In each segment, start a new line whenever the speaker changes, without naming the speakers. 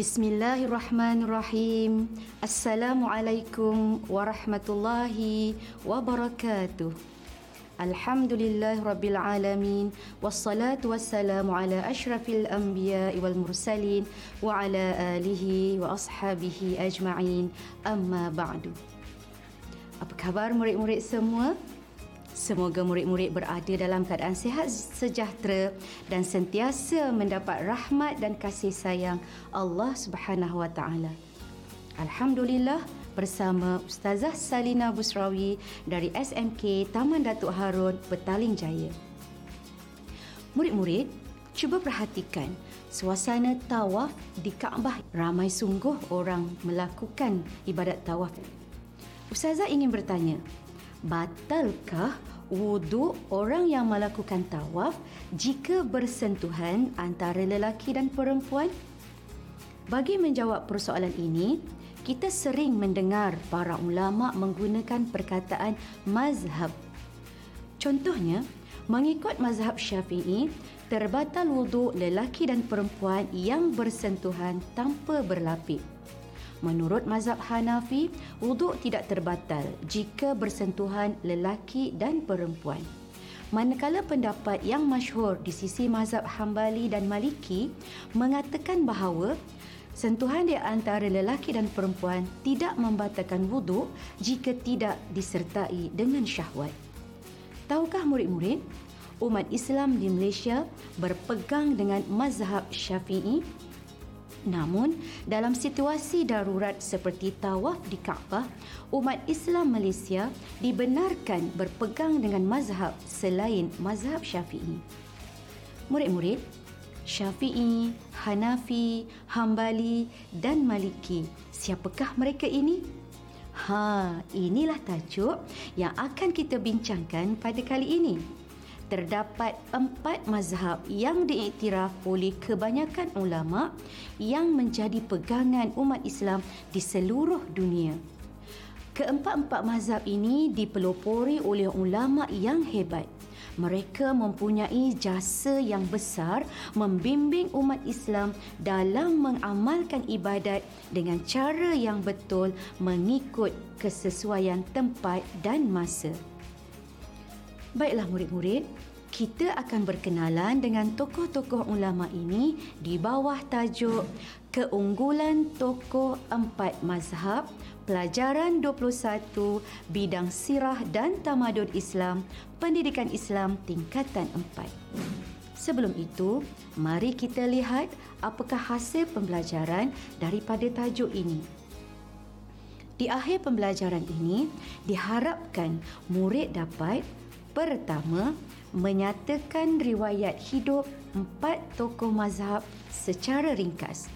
Bismillahirrahmanirrahim. Assalamualaikum warahmatullahi wabarakatuh. Alhamdulillah Rabbil Alamin Wassalatu wassalamu ala ashrafil anbiya wal mursalin Wa ala alihi wa ashabihi ajma'in Amma ba'du Apa khabar murid-murid semua? Semoga murid-murid berada dalam keadaan sihat sejahtera dan sentiasa mendapat rahmat dan kasih sayang Allah Subhanahu wa taala. Alhamdulillah bersama Ustazah Salina Busrawi dari SMK Taman Datuk Harun, Petaling Jaya. Murid-murid, cuba perhatikan suasana tawaf di Kaabah. Ramai sungguh orang melakukan ibadat tawaf. Ustazah ingin bertanya, batalkah wuduk orang yang melakukan tawaf jika bersentuhan antara lelaki dan perempuan? Bagi menjawab persoalan ini, kita sering mendengar para ulama menggunakan perkataan mazhab. Contohnya, mengikut mazhab Syafi'i, terbatal wuduk lelaki dan perempuan yang bersentuhan tanpa berlapik. Menurut mazhab Hanafi, wuduk tidak terbatal jika bersentuhan lelaki dan perempuan. Manakala pendapat yang masyhur di sisi mazhab Hambali dan Maliki mengatakan bahawa sentuhan di antara lelaki dan perempuan tidak membatalkan wuduk jika tidak disertai dengan syahwat. Tahukah murid-murid, umat Islam di Malaysia berpegang dengan mazhab Syafi'i Namun, dalam situasi darurat seperti tawaf di Kaabah, umat Islam Malaysia dibenarkan berpegang dengan mazhab selain mazhab Syafi'i. Murid-murid, Syafi'i, Hanafi, Hambali dan Maliki, siapakah mereka ini? Ha, inilah tajuk yang akan kita bincangkan pada kali ini terdapat empat mazhab yang diiktiraf oleh kebanyakan ulama yang menjadi pegangan umat Islam di seluruh dunia. Keempat-empat mazhab ini dipelopori oleh ulama yang hebat. Mereka mempunyai jasa yang besar membimbing umat Islam dalam mengamalkan ibadat dengan cara yang betul mengikut kesesuaian tempat dan masa. Baiklah murid-murid, kita akan berkenalan dengan tokoh-tokoh ulama ini di bawah tajuk Keunggulan Tokoh Empat Mazhab Pelajaran 21 Bidang Sirah dan Tamadun Islam Pendidikan Islam Tingkatan 4. Sebelum itu, mari kita lihat apakah hasil pembelajaran daripada tajuk ini. Di akhir pembelajaran ini, diharapkan murid dapat Pertama, menyatakan riwayat hidup empat tokoh mazhab secara ringkas.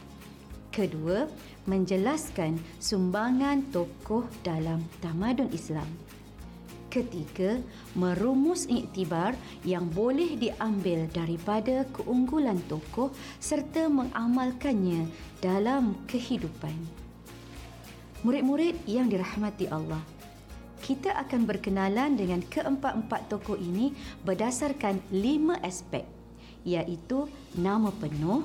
Kedua, menjelaskan sumbangan tokoh dalam tamadun Islam. Ketiga, merumus iktibar yang boleh diambil daripada keunggulan tokoh serta mengamalkannya dalam kehidupan. Murid-murid yang dirahmati Allah, kita akan berkenalan dengan keempat-empat tokoh ini berdasarkan lima aspek iaitu nama penuh,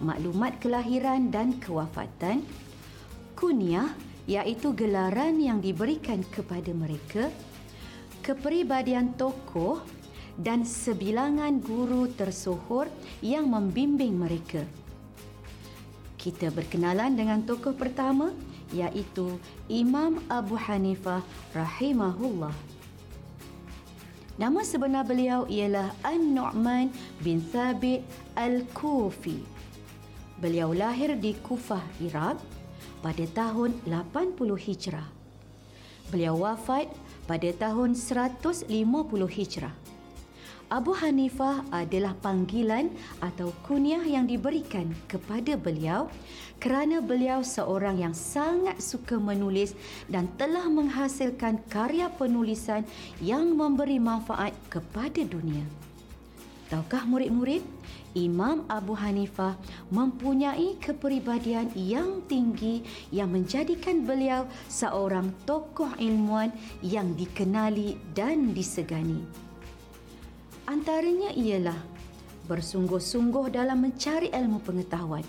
maklumat kelahiran dan kewafatan, kunyah iaitu gelaran yang diberikan kepada mereka, kepribadian tokoh dan sebilangan guru tersohor yang membimbing mereka. Kita berkenalan dengan tokoh pertama iaitu Imam Abu Hanifah rahimahullah. Nama sebenar beliau ialah An-Nu'man bin Thabit Al-Kufi. Beliau lahir di Kufah, Iraq pada tahun 80 Hijrah. Beliau wafat pada tahun 150 Hijrah. Abu Hanifah adalah panggilan atau kunyah yang diberikan kepada beliau kerana beliau seorang yang sangat suka menulis dan telah menghasilkan karya penulisan yang memberi manfaat kepada dunia. Tahukah murid-murid, Imam Abu Hanifah mempunyai kepribadian yang tinggi yang menjadikan beliau seorang tokoh ilmuwan yang dikenali dan disegani. Antaranya ialah bersungguh-sungguh dalam mencari ilmu pengetahuan,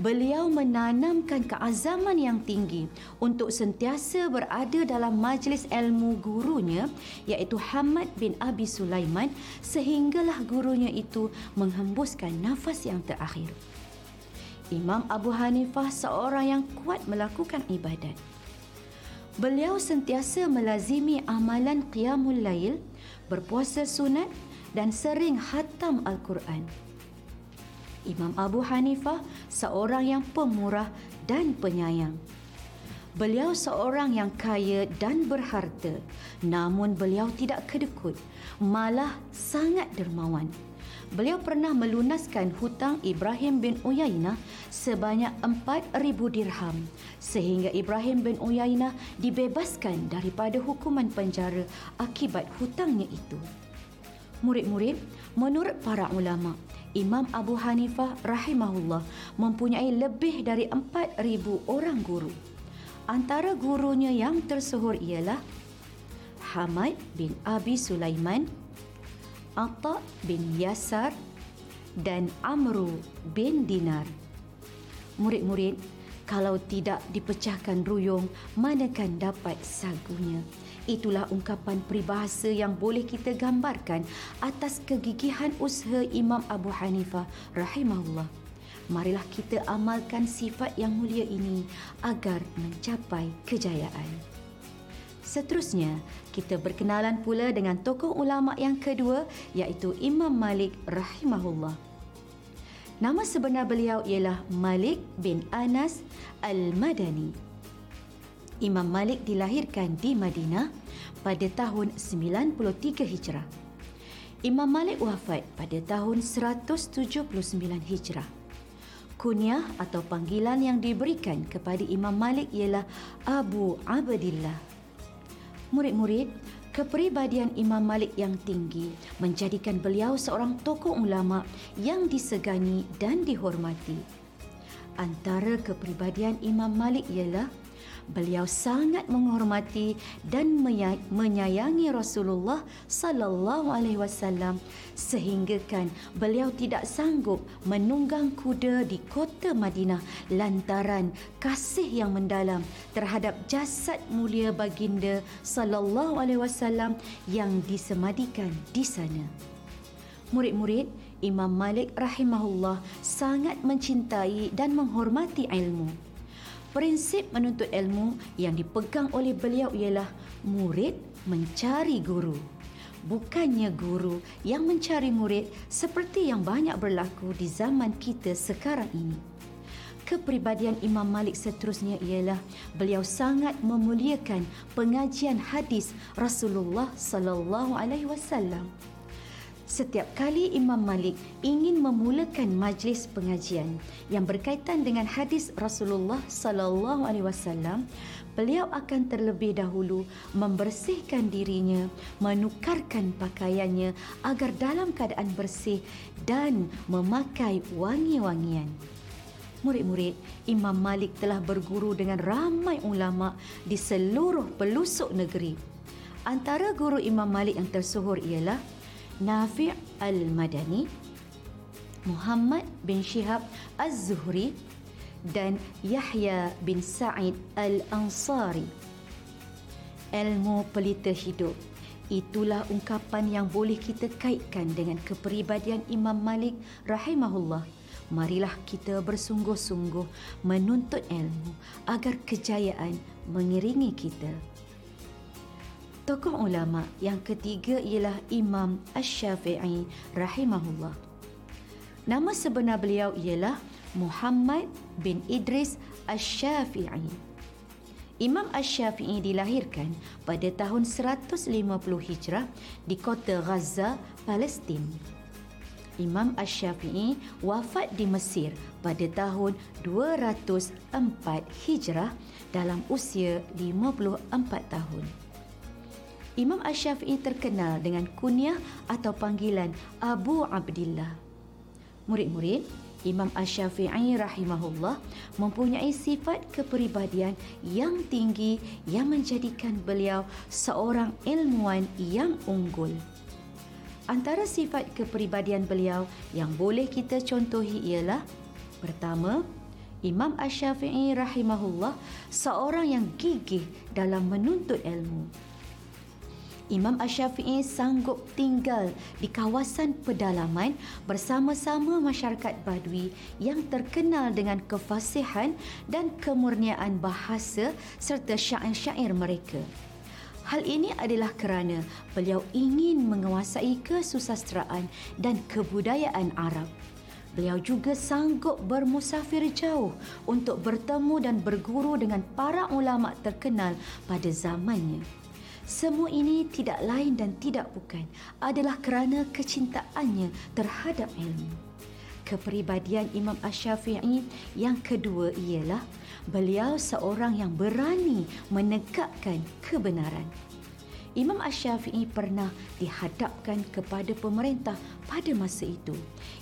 beliau menanamkan keazaman yang tinggi untuk sentiasa berada dalam majlis ilmu gurunya iaitu Hamad bin Abi Sulaiman sehinggalah gurunya itu menghembuskan nafas yang terakhir. Imam Abu Hanifah seorang yang kuat melakukan ibadat. Beliau sentiasa melazimi amalan qiyamul lail, berpuasa sunat dan sering hatam Al-Quran. Imam Abu Hanifah seorang yang pemurah dan penyayang. Beliau seorang yang kaya dan berharta, namun beliau tidak kedekut, malah sangat dermawan. Beliau pernah melunaskan hutang Ibrahim bin Uyainah sebanyak 4,000 dirham sehingga Ibrahim bin Uyainah dibebaskan daripada hukuman penjara akibat hutangnya itu. Murid-murid, menurut para ulama, Imam Abu Hanifah rahimahullah mempunyai lebih dari 4000 orang guru. Antara gurunya yang tersohor ialah Hamad bin Abi Sulaiman, Atta bin Yasar dan Amru bin Dinar. Murid-murid, kalau tidak dipecahkan ruyung, manakan dapat sagunya. Itulah ungkapan peribahasa yang boleh kita gambarkan atas kegigihan usaha Imam Abu Hanifah rahimahullah. Marilah kita amalkan sifat yang mulia ini agar mencapai kejayaan. Seterusnya, kita berkenalan pula dengan tokoh ulama yang kedua iaitu Imam Malik rahimahullah. Nama sebenar beliau ialah Malik bin Anas Al-Madani. Imam Malik dilahirkan di Madinah pada tahun 93 Hijrah. Imam Malik wafat pada tahun 179 Hijrah. Kunyah atau panggilan yang diberikan kepada Imam Malik ialah Abu Abdillah. Murid-murid, kepribadian Imam Malik yang tinggi menjadikan beliau seorang tokoh ulama yang disegani dan dihormati. Antara kepribadian Imam Malik ialah beliau sangat menghormati dan menyayangi Rasulullah sallallahu alaihi wasallam sehinggakan beliau tidak sanggup menunggang kuda di kota Madinah lantaran kasih yang mendalam terhadap jasad mulia baginda sallallahu alaihi wasallam yang disemadikan di sana. Murid-murid Imam Malik rahimahullah sangat mencintai dan menghormati ilmu. Prinsip menuntut ilmu yang dipegang oleh beliau ialah murid mencari guru. Bukannya guru yang mencari murid seperti yang banyak berlaku di zaman kita sekarang ini. Kepribadian Imam Malik seterusnya ialah beliau sangat memuliakan pengajian hadis Rasulullah sallallahu alaihi wasallam. Setiap kali Imam Malik ingin memulakan majlis pengajian yang berkaitan dengan hadis Rasulullah sallallahu alaihi wasallam, beliau akan terlebih dahulu membersihkan dirinya, menukarkan pakaiannya agar dalam keadaan bersih dan memakai wangi-wangian. Murid-murid, Imam Malik telah berguru dengan ramai ulama di seluruh pelosok negeri. Antara guru Imam Malik yang tersohor ialah Nafi' Al-Madani, Muhammad bin Shihab Az-Zuhri dan Yahya bin Sa'id Al-Ansari. Ilmu pelita hidup. Itulah ungkapan yang boleh kita kaitkan dengan kepribadian Imam Malik rahimahullah. Marilah kita bersungguh-sungguh menuntut ilmu agar kejayaan mengiringi kita. Tokoh ulama yang ketiga ialah Imam Ash-Shafi'i rahimahullah. Nama sebenar beliau ialah Muhammad bin Idris Ash-Shafi'i. Imam Ash-Shafi'i dilahirkan pada tahun 150 Hijrah di kota Gaza, Palestin. Imam Ash-Shafi'i wafat di Mesir pada tahun 204 Hijrah dalam usia 54 tahun. Imam Ash-Syafi'i terkenal dengan kunyah atau panggilan Abu Abdillah. Murid-murid, Imam Ash-Syafi'i rahimahullah mempunyai sifat kepribadian yang tinggi yang menjadikan beliau seorang ilmuwan yang unggul. Antara sifat kepribadian beliau yang boleh kita contohi ialah pertama, Imam Ash-Syafi'i rahimahullah seorang yang gigih dalam menuntut ilmu. Imam Ash-Syafi'i sanggup tinggal di kawasan pedalaman bersama-sama masyarakat Badui yang terkenal dengan kefasihan dan kemurniaan bahasa serta syair-syair mereka. Hal ini adalah kerana beliau ingin menguasai kesusastraan dan kebudayaan Arab. Beliau juga sanggup bermusafir jauh untuk bertemu dan berguru dengan para ulama terkenal pada zamannya. Semua ini tidak lain dan tidak bukan adalah kerana kecintaannya terhadap ilmu. Kepribadian Imam Ash-Syafi'i yang kedua ialah beliau seorang yang berani menegakkan kebenaran. Imam Ash-Syafi'i pernah dihadapkan kepada pemerintah pada masa itu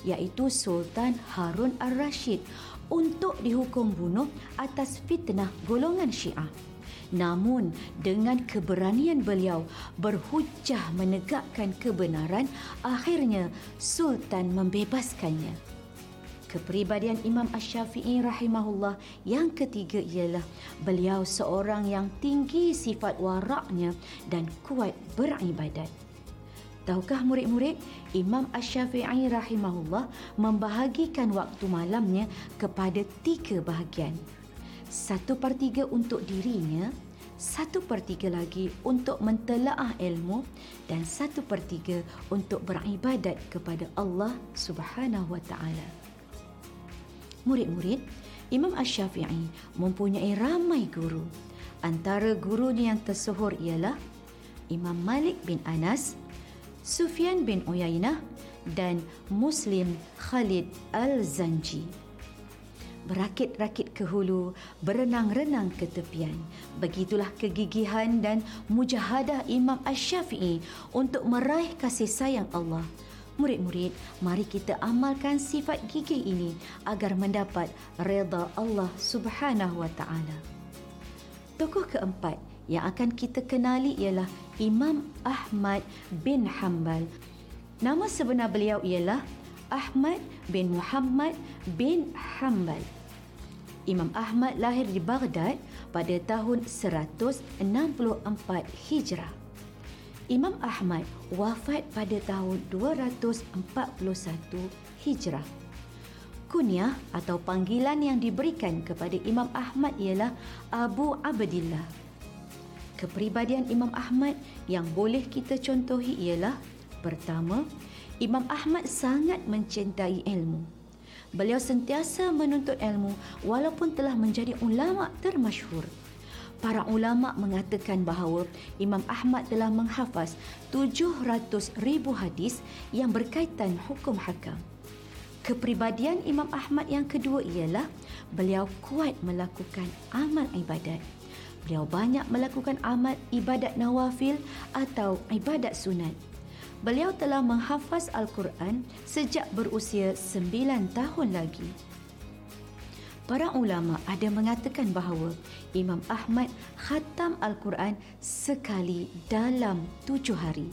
iaitu Sultan Harun al-Rashid untuk dihukum bunuh atas fitnah golongan Syiah. Namun dengan keberanian beliau berhujah menegakkan kebenaran akhirnya Sultan membebaskannya. Kepribadian Imam Ash-Syafi'i rahimahullah yang ketiga ialah beliau seorang yang tinggi sifat waraknya dan kuat beribadat. Tahukah murid-murid, Imam Ash-Syafi'i rahimahullah membahagikan waktu malamnya kepada tiga bahagian. Satu per tiga untuk dirinya, satu per tiga lagi untuk mentelaah ilmu dan satu per tiga untuk beribadat kepada Allah subhanahu wa ta'ala murid-murid, Imam Ash-Syafi'i mempunyai ramai guru. Antara gurunya yang tersohor ialah Imam Malik bin Anas, Sufyan bin Uyainah dan Muslim Khalid Al-Zanji. Berakit-rakit ke hulu, berenang-renang ke tepian. Begitulah kegigihan dan mujahadah Imam Ash-Syafi'i untuk meraih kasih sayang Allah – Murid-murid, mari kita amalkan sifat gigih ini agar mendapat redha Allah Subhanahu wa taala. Tokoh keempat yang akan kita kenali ialah Imam Ahmad bin Hanbal. Nama sebenar beliau ialah Ahmad bin Muhammad bin Hanbal. Imam Ahmad lahir di Baghdad pada tahun 164 Hijrah. Imam Ahmad wafat pada tahun 241 Hijrah. Kunyah atau panggilan yang diberikan kepada Imam Ahmad ialah Abu Abdillah. Kepribadian Imam Ahmad yang boleh kita contohi ialah pertama, Imam Ahmad sangat mencintai ilmu. Beliau sentiasa menuntut ilmu walaupun telah menjadi ulama termasyhur para ulama mengatakan bahawa Imam Ahmad telah menghafaz 700 ribu hadis yang berkaitan hukum hakam. Kepribadian Imam Ahmad yang kedua ialah beliau kuat melakukan amal ibadat. Beliau banyak melakukan amal ibadat nawafil atau ibadat sunat. Beliau telah menghafaz Al-Quran sejak berusia 9 tahun lagi. Para ulama ada mengatakan bahawa Imam Ahmad khatam Al-Quran sekali dalam tujuh hari.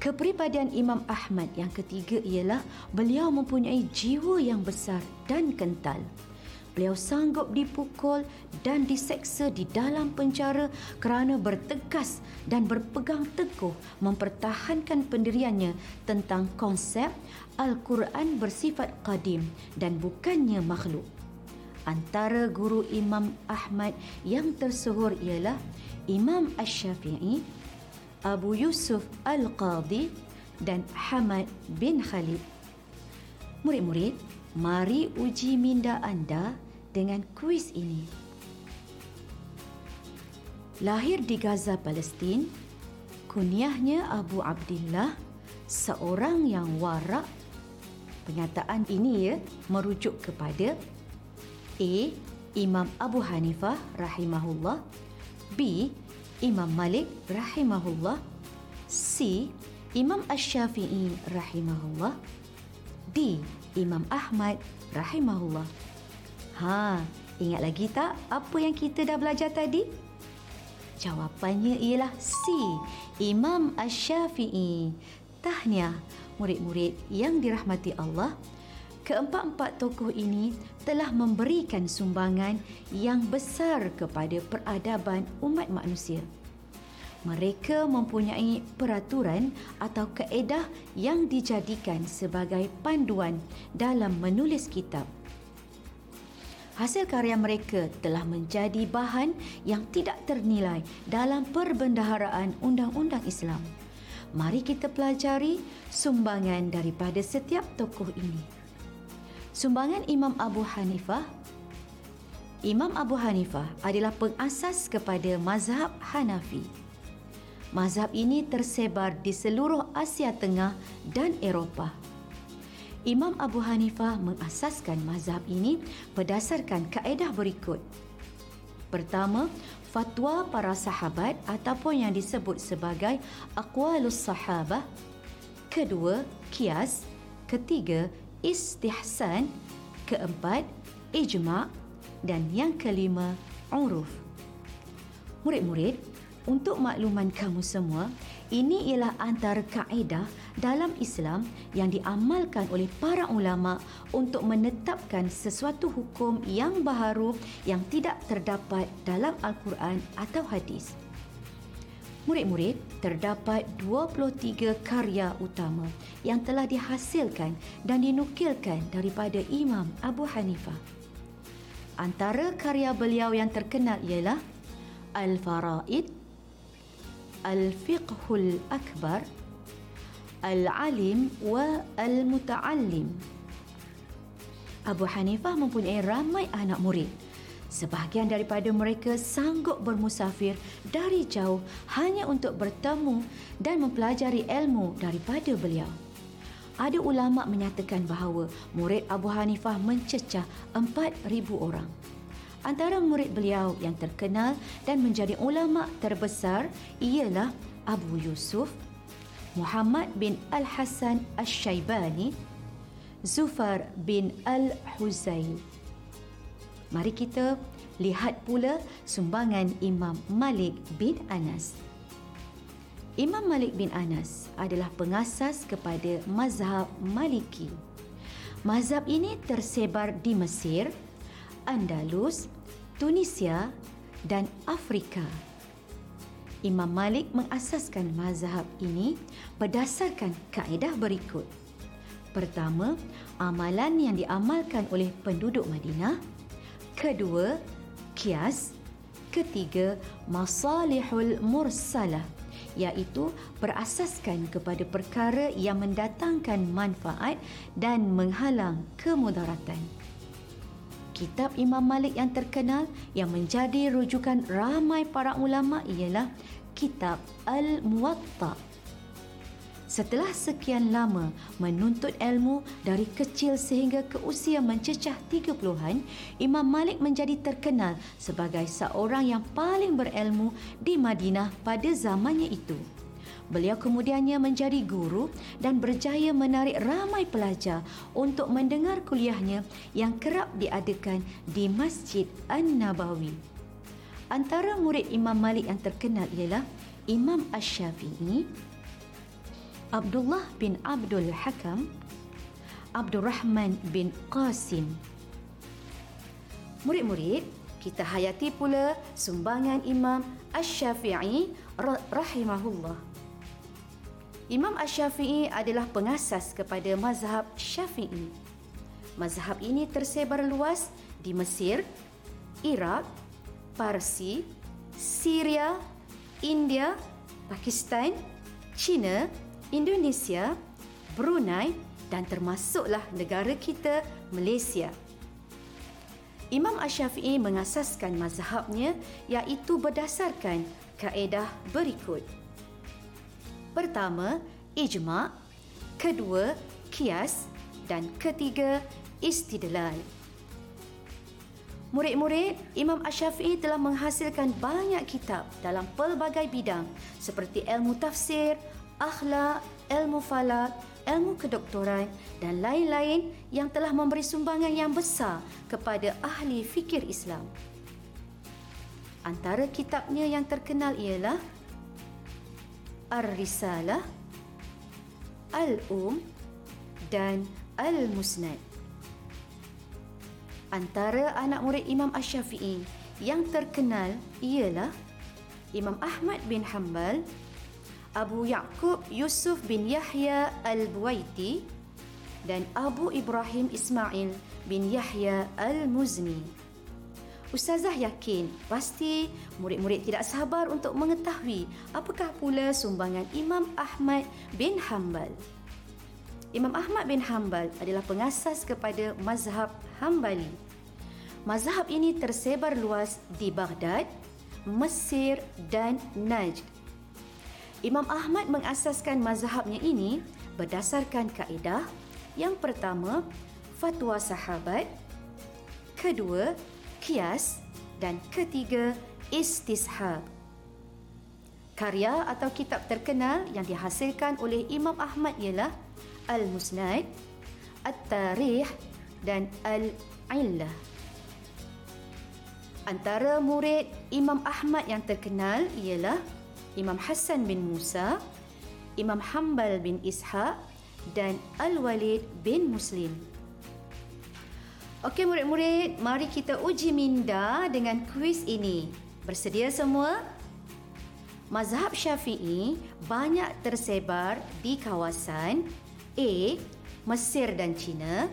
Kepribadian Imam Ahmad yang ketiga ialah beliau mempunyai jiwa yang besar dan kental. Beliau sanggup dipukul dan diseksa di dalam penjara kerana bertegas dan berpegang teguh mempertahankan pendiriannya tentang konsep Al-Quran bersifat qadim dan bukannya makhluk. Antara guru Imam Ahmad yang tersohor ialah Imam Ash-Syafi'i, Abu Yusuf Al-Qadhi dan Hamad bin Khalid. Murid-murid, mari uji minda anda dengan kuis ini. Lahir di Gaza, Palestin, kunyahnya Abu Abdullah, seorang yang warak. Pernyataan ini ya merujuk kepada A. Imam Abu Hanifah rahimahullah B. Imam Malik rahimahullah C. Imam Ash-Syafi'i rahimahullah D. Imam Ahmad rahimahullah Ha, ingat lagi tak apa yang kita dah belajar tadi? Jawapannya ialah C. Imam Ash-Syafi'i. Tahniah murid-murid yang dirahmati Allah keempat-empat tokoh ini telah memberikan sumbangan yang besar kepada peradaban umat manusia. Mereka mempunyai peraturan atau kaedah yang dijadikan sebagai panduan dalam menulis kitab. Hasil karya mereka telah menjadi bahan yang tidak ternilai dalam perbendaharaan undang-undang Islam. Mari kita pelajari sumbangan daripada setiap tokoh ini. Sumbangan Imam Abu Hanifah Imam Abu Hanifah adalah pengasas kepada mazhab Hanafi. Mazhab ini tersebar di seluruh Asia Tengah dan Eropah. Imam Abu Hanifah mengasaskan mazhab ini berdasarkan kaedah berikut. Pertama, fatwa para sahabat ataupun yang disebut sebagai aqwalus sahabah. Kedua, kias. Ketiga, istihsan. Keempat, ijma' dan yang kelima, uruf. Murid-murid, untuk makluman kamu semua, ini ialah antara kaedah dalam Islam yang diamalkan oleh para ulama untuk menetapkan sesuatu hukum yang baharu yang tidak terdapat dalam Al-Quran atau hadis. Murid-murid, terdapat 23 karya utama yang telah dihasilkan dan dinukilkan daripada Imam Abu Hanifah. Antara karya beliau yang terkenal ialah Al-Faraid, Akbar, Al-Alim wa Al-Muta'allim. Abu Hanifah mempunyai ramai anak murid. Sebahagian daripada mereka sanggup bermusafir dari jauh hanya untuk bertemu dan mempelajari ilmu daripada beliau. Ada ulama menyatakan bahawa murid Abu Hanifah mencecah 4,000 orang. Antara murid beliau yang terkenal dan menjadi ulama terbesar ialah Abu Yusuf, Muhammad bin Al-Hasan Al-Shaybani, Zufar bin Al-Huzail. Mari kita lihat pula sumbangan Imam Malik bin Anas. Imam Malik bin Anas adalah pengasas kepada mazhab Maliki. Mazhab ini tersebar di Mesir, Andalus, Tunisia dan Afrika. Imam Malik mengasaskan mazhab ini berdasarkan kaedah berikut. Pertama, amalan yang diamalkan oleh penduduk Madinah. Kedua, kias. Ketiga, masalihul mursalah iaitu berasaskan kepada perkara yang mendatangkan manfaat dan menghalang kemudaratan kitab Imam Malik yang terkenal yang menjadi rujukan ramai para ulama ialah kitab Al-Muwatta. Setelah sekian lama menuntut ilmu dari kecil sehingga ke usia mencecah 30-an, Imam Malik menjadi terkenal sebagai seorang yang paling berilmu di Madinah pada zamannya itu. Beliau kemudiannya menjadi guru dan berjaya menarik ramai pelajar untuk mendengar kuliahnya yang kerap diadakan di Masjid An-Nabawi. Antara murid Imam Malik yang terkenal ialah Imam Ash-Syafi'i, Abdullah bin Abdul Hakam, Abdul Rahman bin Qasim. Murid-murid, kita hayati pula sumbangan Imam Ash-Syafi'i rahimahullah. Imam Ash-Syafi'i adalah pengasas kepada mazhab Syafi'i. Mazhab ini tersebar luas di Mesir, Iraq, Parsi, Syria, India, Pakistan, China, Indonesia, Brunei dan termasuklah negara kita Malaysia. Imam Ash-Syafi'i mengasaskan mazhabnya iaitu berdasarkan kaedah berikut. Pertama, ijma', kedua, kias dan ketiga, istidlal. Murid-murid, Imam Ash-Syafi'i telah menghasilkan banyak kitab dalam pelbagai bidang seperti ilmu tafsir, akhlak, ilmu falak, ilmu kedoktoran dan lain-lain yang telah memberi sumbangan yang besar kepada ahli fikir Islam. Antara kitabnya yang terkenal ialah Ar-Risalah, Al-Um dan Al-Musnad. Antara anak murid Imam Ash-Syafi'i yang terkenal ialah Imam Ahmad bin Hanbal, Abu Yaqub Yusuf bin Yahya Al-Buwaiti dan Abu Ibrahim Ismail bin Yahya Al-Muzni. Ustazah yakin pasti murid-murid tidak sabar untuk mengetahui apakah pula sumbangan Imam Ahmad bin Hanbal. Imam Ahmad bin Hanbal adalah pengasas kepada mazhab Hambali. Mazhab ini tersebar luas di Baghdad, Mesir dan Najd. Imam Ahmad mengasaskan mazhabnya ini berdasarkan kaedah yang pertama, fatwa sahabat, kedua, kias dan ketiga, istishab. Karya atau kitab terkenal yang dihasilkan oleh Imam Ahmad ialah Al-Musnad, At-Tarikh dan Al-Illah. Antara murid Imam Ahmad yang terkenal ialah Imam Hassan bin Musa, Imam Hanbal bin Ishaq dan Al-Walid bin Muslim. Okey murid-murid, mari kita uji minda dengan kuis ini. Bersedia semua? Mazhab Syafi'i banyak tersebar di kawasan A. Mesir dan China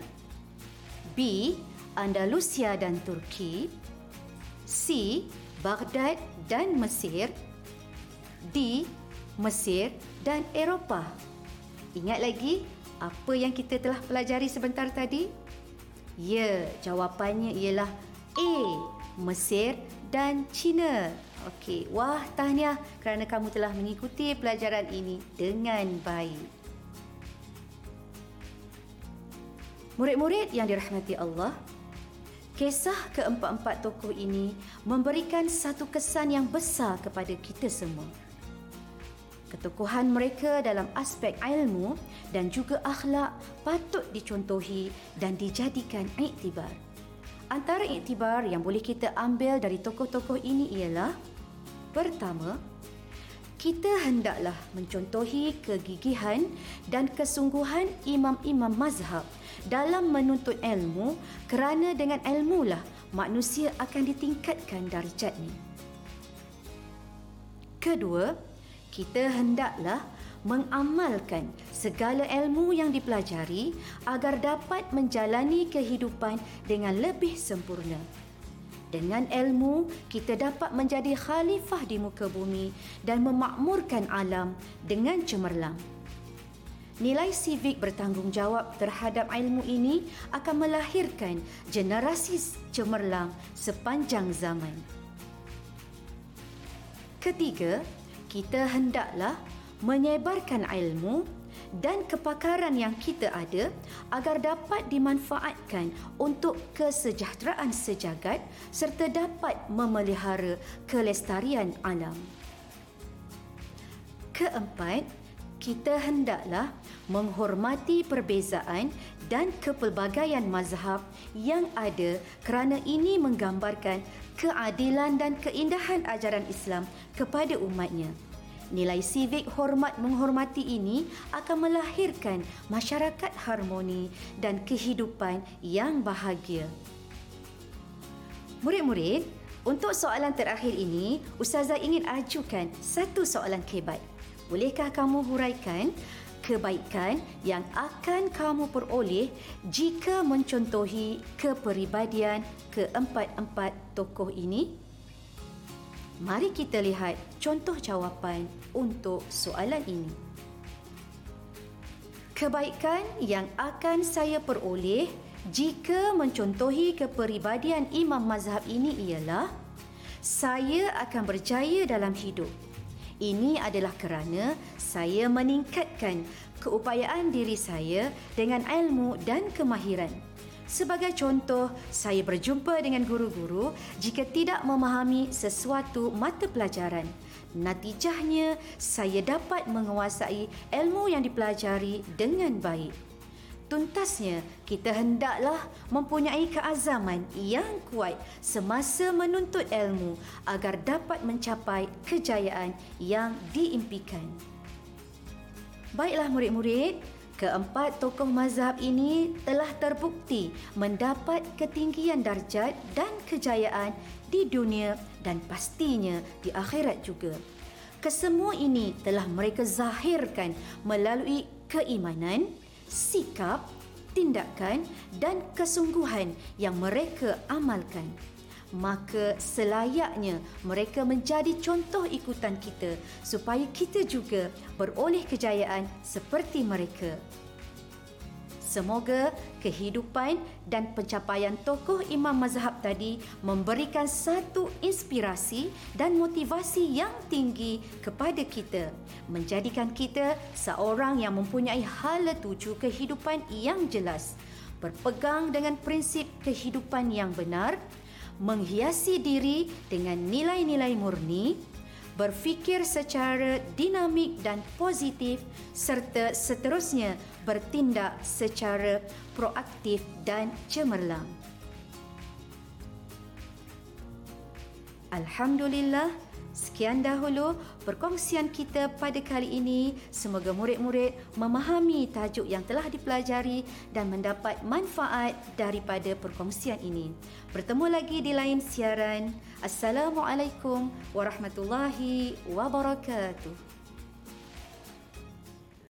B. Andalusia dan Turki C. Baghdad dan Mesir D. Mesir dan Eropah Ingat lagi apa yang kita telah pelajari sebentar tadi? Ya, jawapannya ialah A. Mesir dan China. Okey, wah tahniah kerana kamu telah mengikuti pelajaran ini dengan baik. Murid-murid yang dirahmati Allah, kisah keempat-empat tokoh ini memberikan satu kesan yang besar kepada kita semua. Ketukuhan mereka dalam aspek ilmu dan juga akhlak patut dicontohi dan dijadikan iktibar. Antara iktibar yang boleh kita ambil dari tokoh-tokoh ini ialah pertama, kita hendaklah mencontohi kegigihan dan kesungguhan imam-imam mazhab dalam menuntut ilmu kerana dengan ilmulah manusia akan ditingkatkan darjatnya. Kedua, kita hendaklah mengamalkan segala ilmu yang dipelajari agar dapat menjalani kehidupan dengan lebih sempurna. Dengan ilmu, kita dapat menjadi khalifah di muka bumi dan memakmurkan alam dengan cemerlang. Nilai sivik bertanggungjawab terhadap ilmu ini akan melahirkan generasi cemerlang sepanjang zaman. Ketiga, kita hendaklah menyebarkan ilmu dan kepakaran yang kita ada agar dapat dimanfaatkan untuk kesejahteraan sejagat serta dapat memelihara kelestarian alam. Keempat, kita hendaklah menghormati perbezaan dan kepelbagaian mazhab yang ada kerana ini menggambarkan keadilan dan keindahan ajaran Islam kepada umatnya. Nilai sivik hormat menghormati ini akan melahirkan masyarakat harmoni dan kehidupan yang bahagia. Murid-murid, untuk soalan terakhir ini, Ustazah ingin ajukan satu soalan kebat. Bolehkah kamu huraikan kebaikan yang akan kamu peroleh jika mencontohi kepribadian keempat-empat tokoh ini? Mari kita lihat contoh jawapan untuk soalan ini. Kebaikan yang akan saya peroleh jika mencontohi kepribadian imam mazhab ini ialah saya akan berjaya dalam hidup. Ini adalah kerana saya meningkatkan keupayaan diri saya dengan ilmu dan kemahiran. Sebagai contoh, saya berjumpa dengan guru-guru jika tidak memahami sesuatu mata pelajaran. Natijahnya, saya dapat menguasai ilmu yang dipelajari dengan baik. Tuntasnya, kita hendaklah mempunyai keazaman yang kuat semasa menuntut ilmu agar dapat mencapai kejayaan yang diimpikan. Baiklah murid-murid, Keempat tokoh mazhab ini telah terbukti mendapat ketinggian darjat dan kejayaan di dunia dan pastinya di akhirat juga. Kesemua ini telah mereka zahirkan melalui keimanan, sikap, tindakan dan kesungguhan yang mereka amalkan maka selayaknya mereka menjadi contoh ikutan kita supaya kita juga beroleh kejayaan seperti mereka. Semoga kehidupan dan pencapaian tokoh imam mazhab tadi memberikan satu inspirasi dan motivasi yang tinggi kepada kita, menjadikan kita seorang yang mempunyai hala tuju kehidupan yang jelas, berpegang dengan prinsip kehidupan yang benar, menghiasi diri dengan nilai-nilai murni, berfikir secara dinamik dan positif serta seterusnya bertindak secara proaktif dan cemerlang. Alhamdulillah, Sekian dahulu perkongsian kita pada kali ini. Semoga murid-murid memahami tajuk yang telah dipelajari dan mendapat manfaat daripada perkongsian ini. Bertemu lagi di lain siaran. Assalamualaikum warahmatullahi wabarakatuh.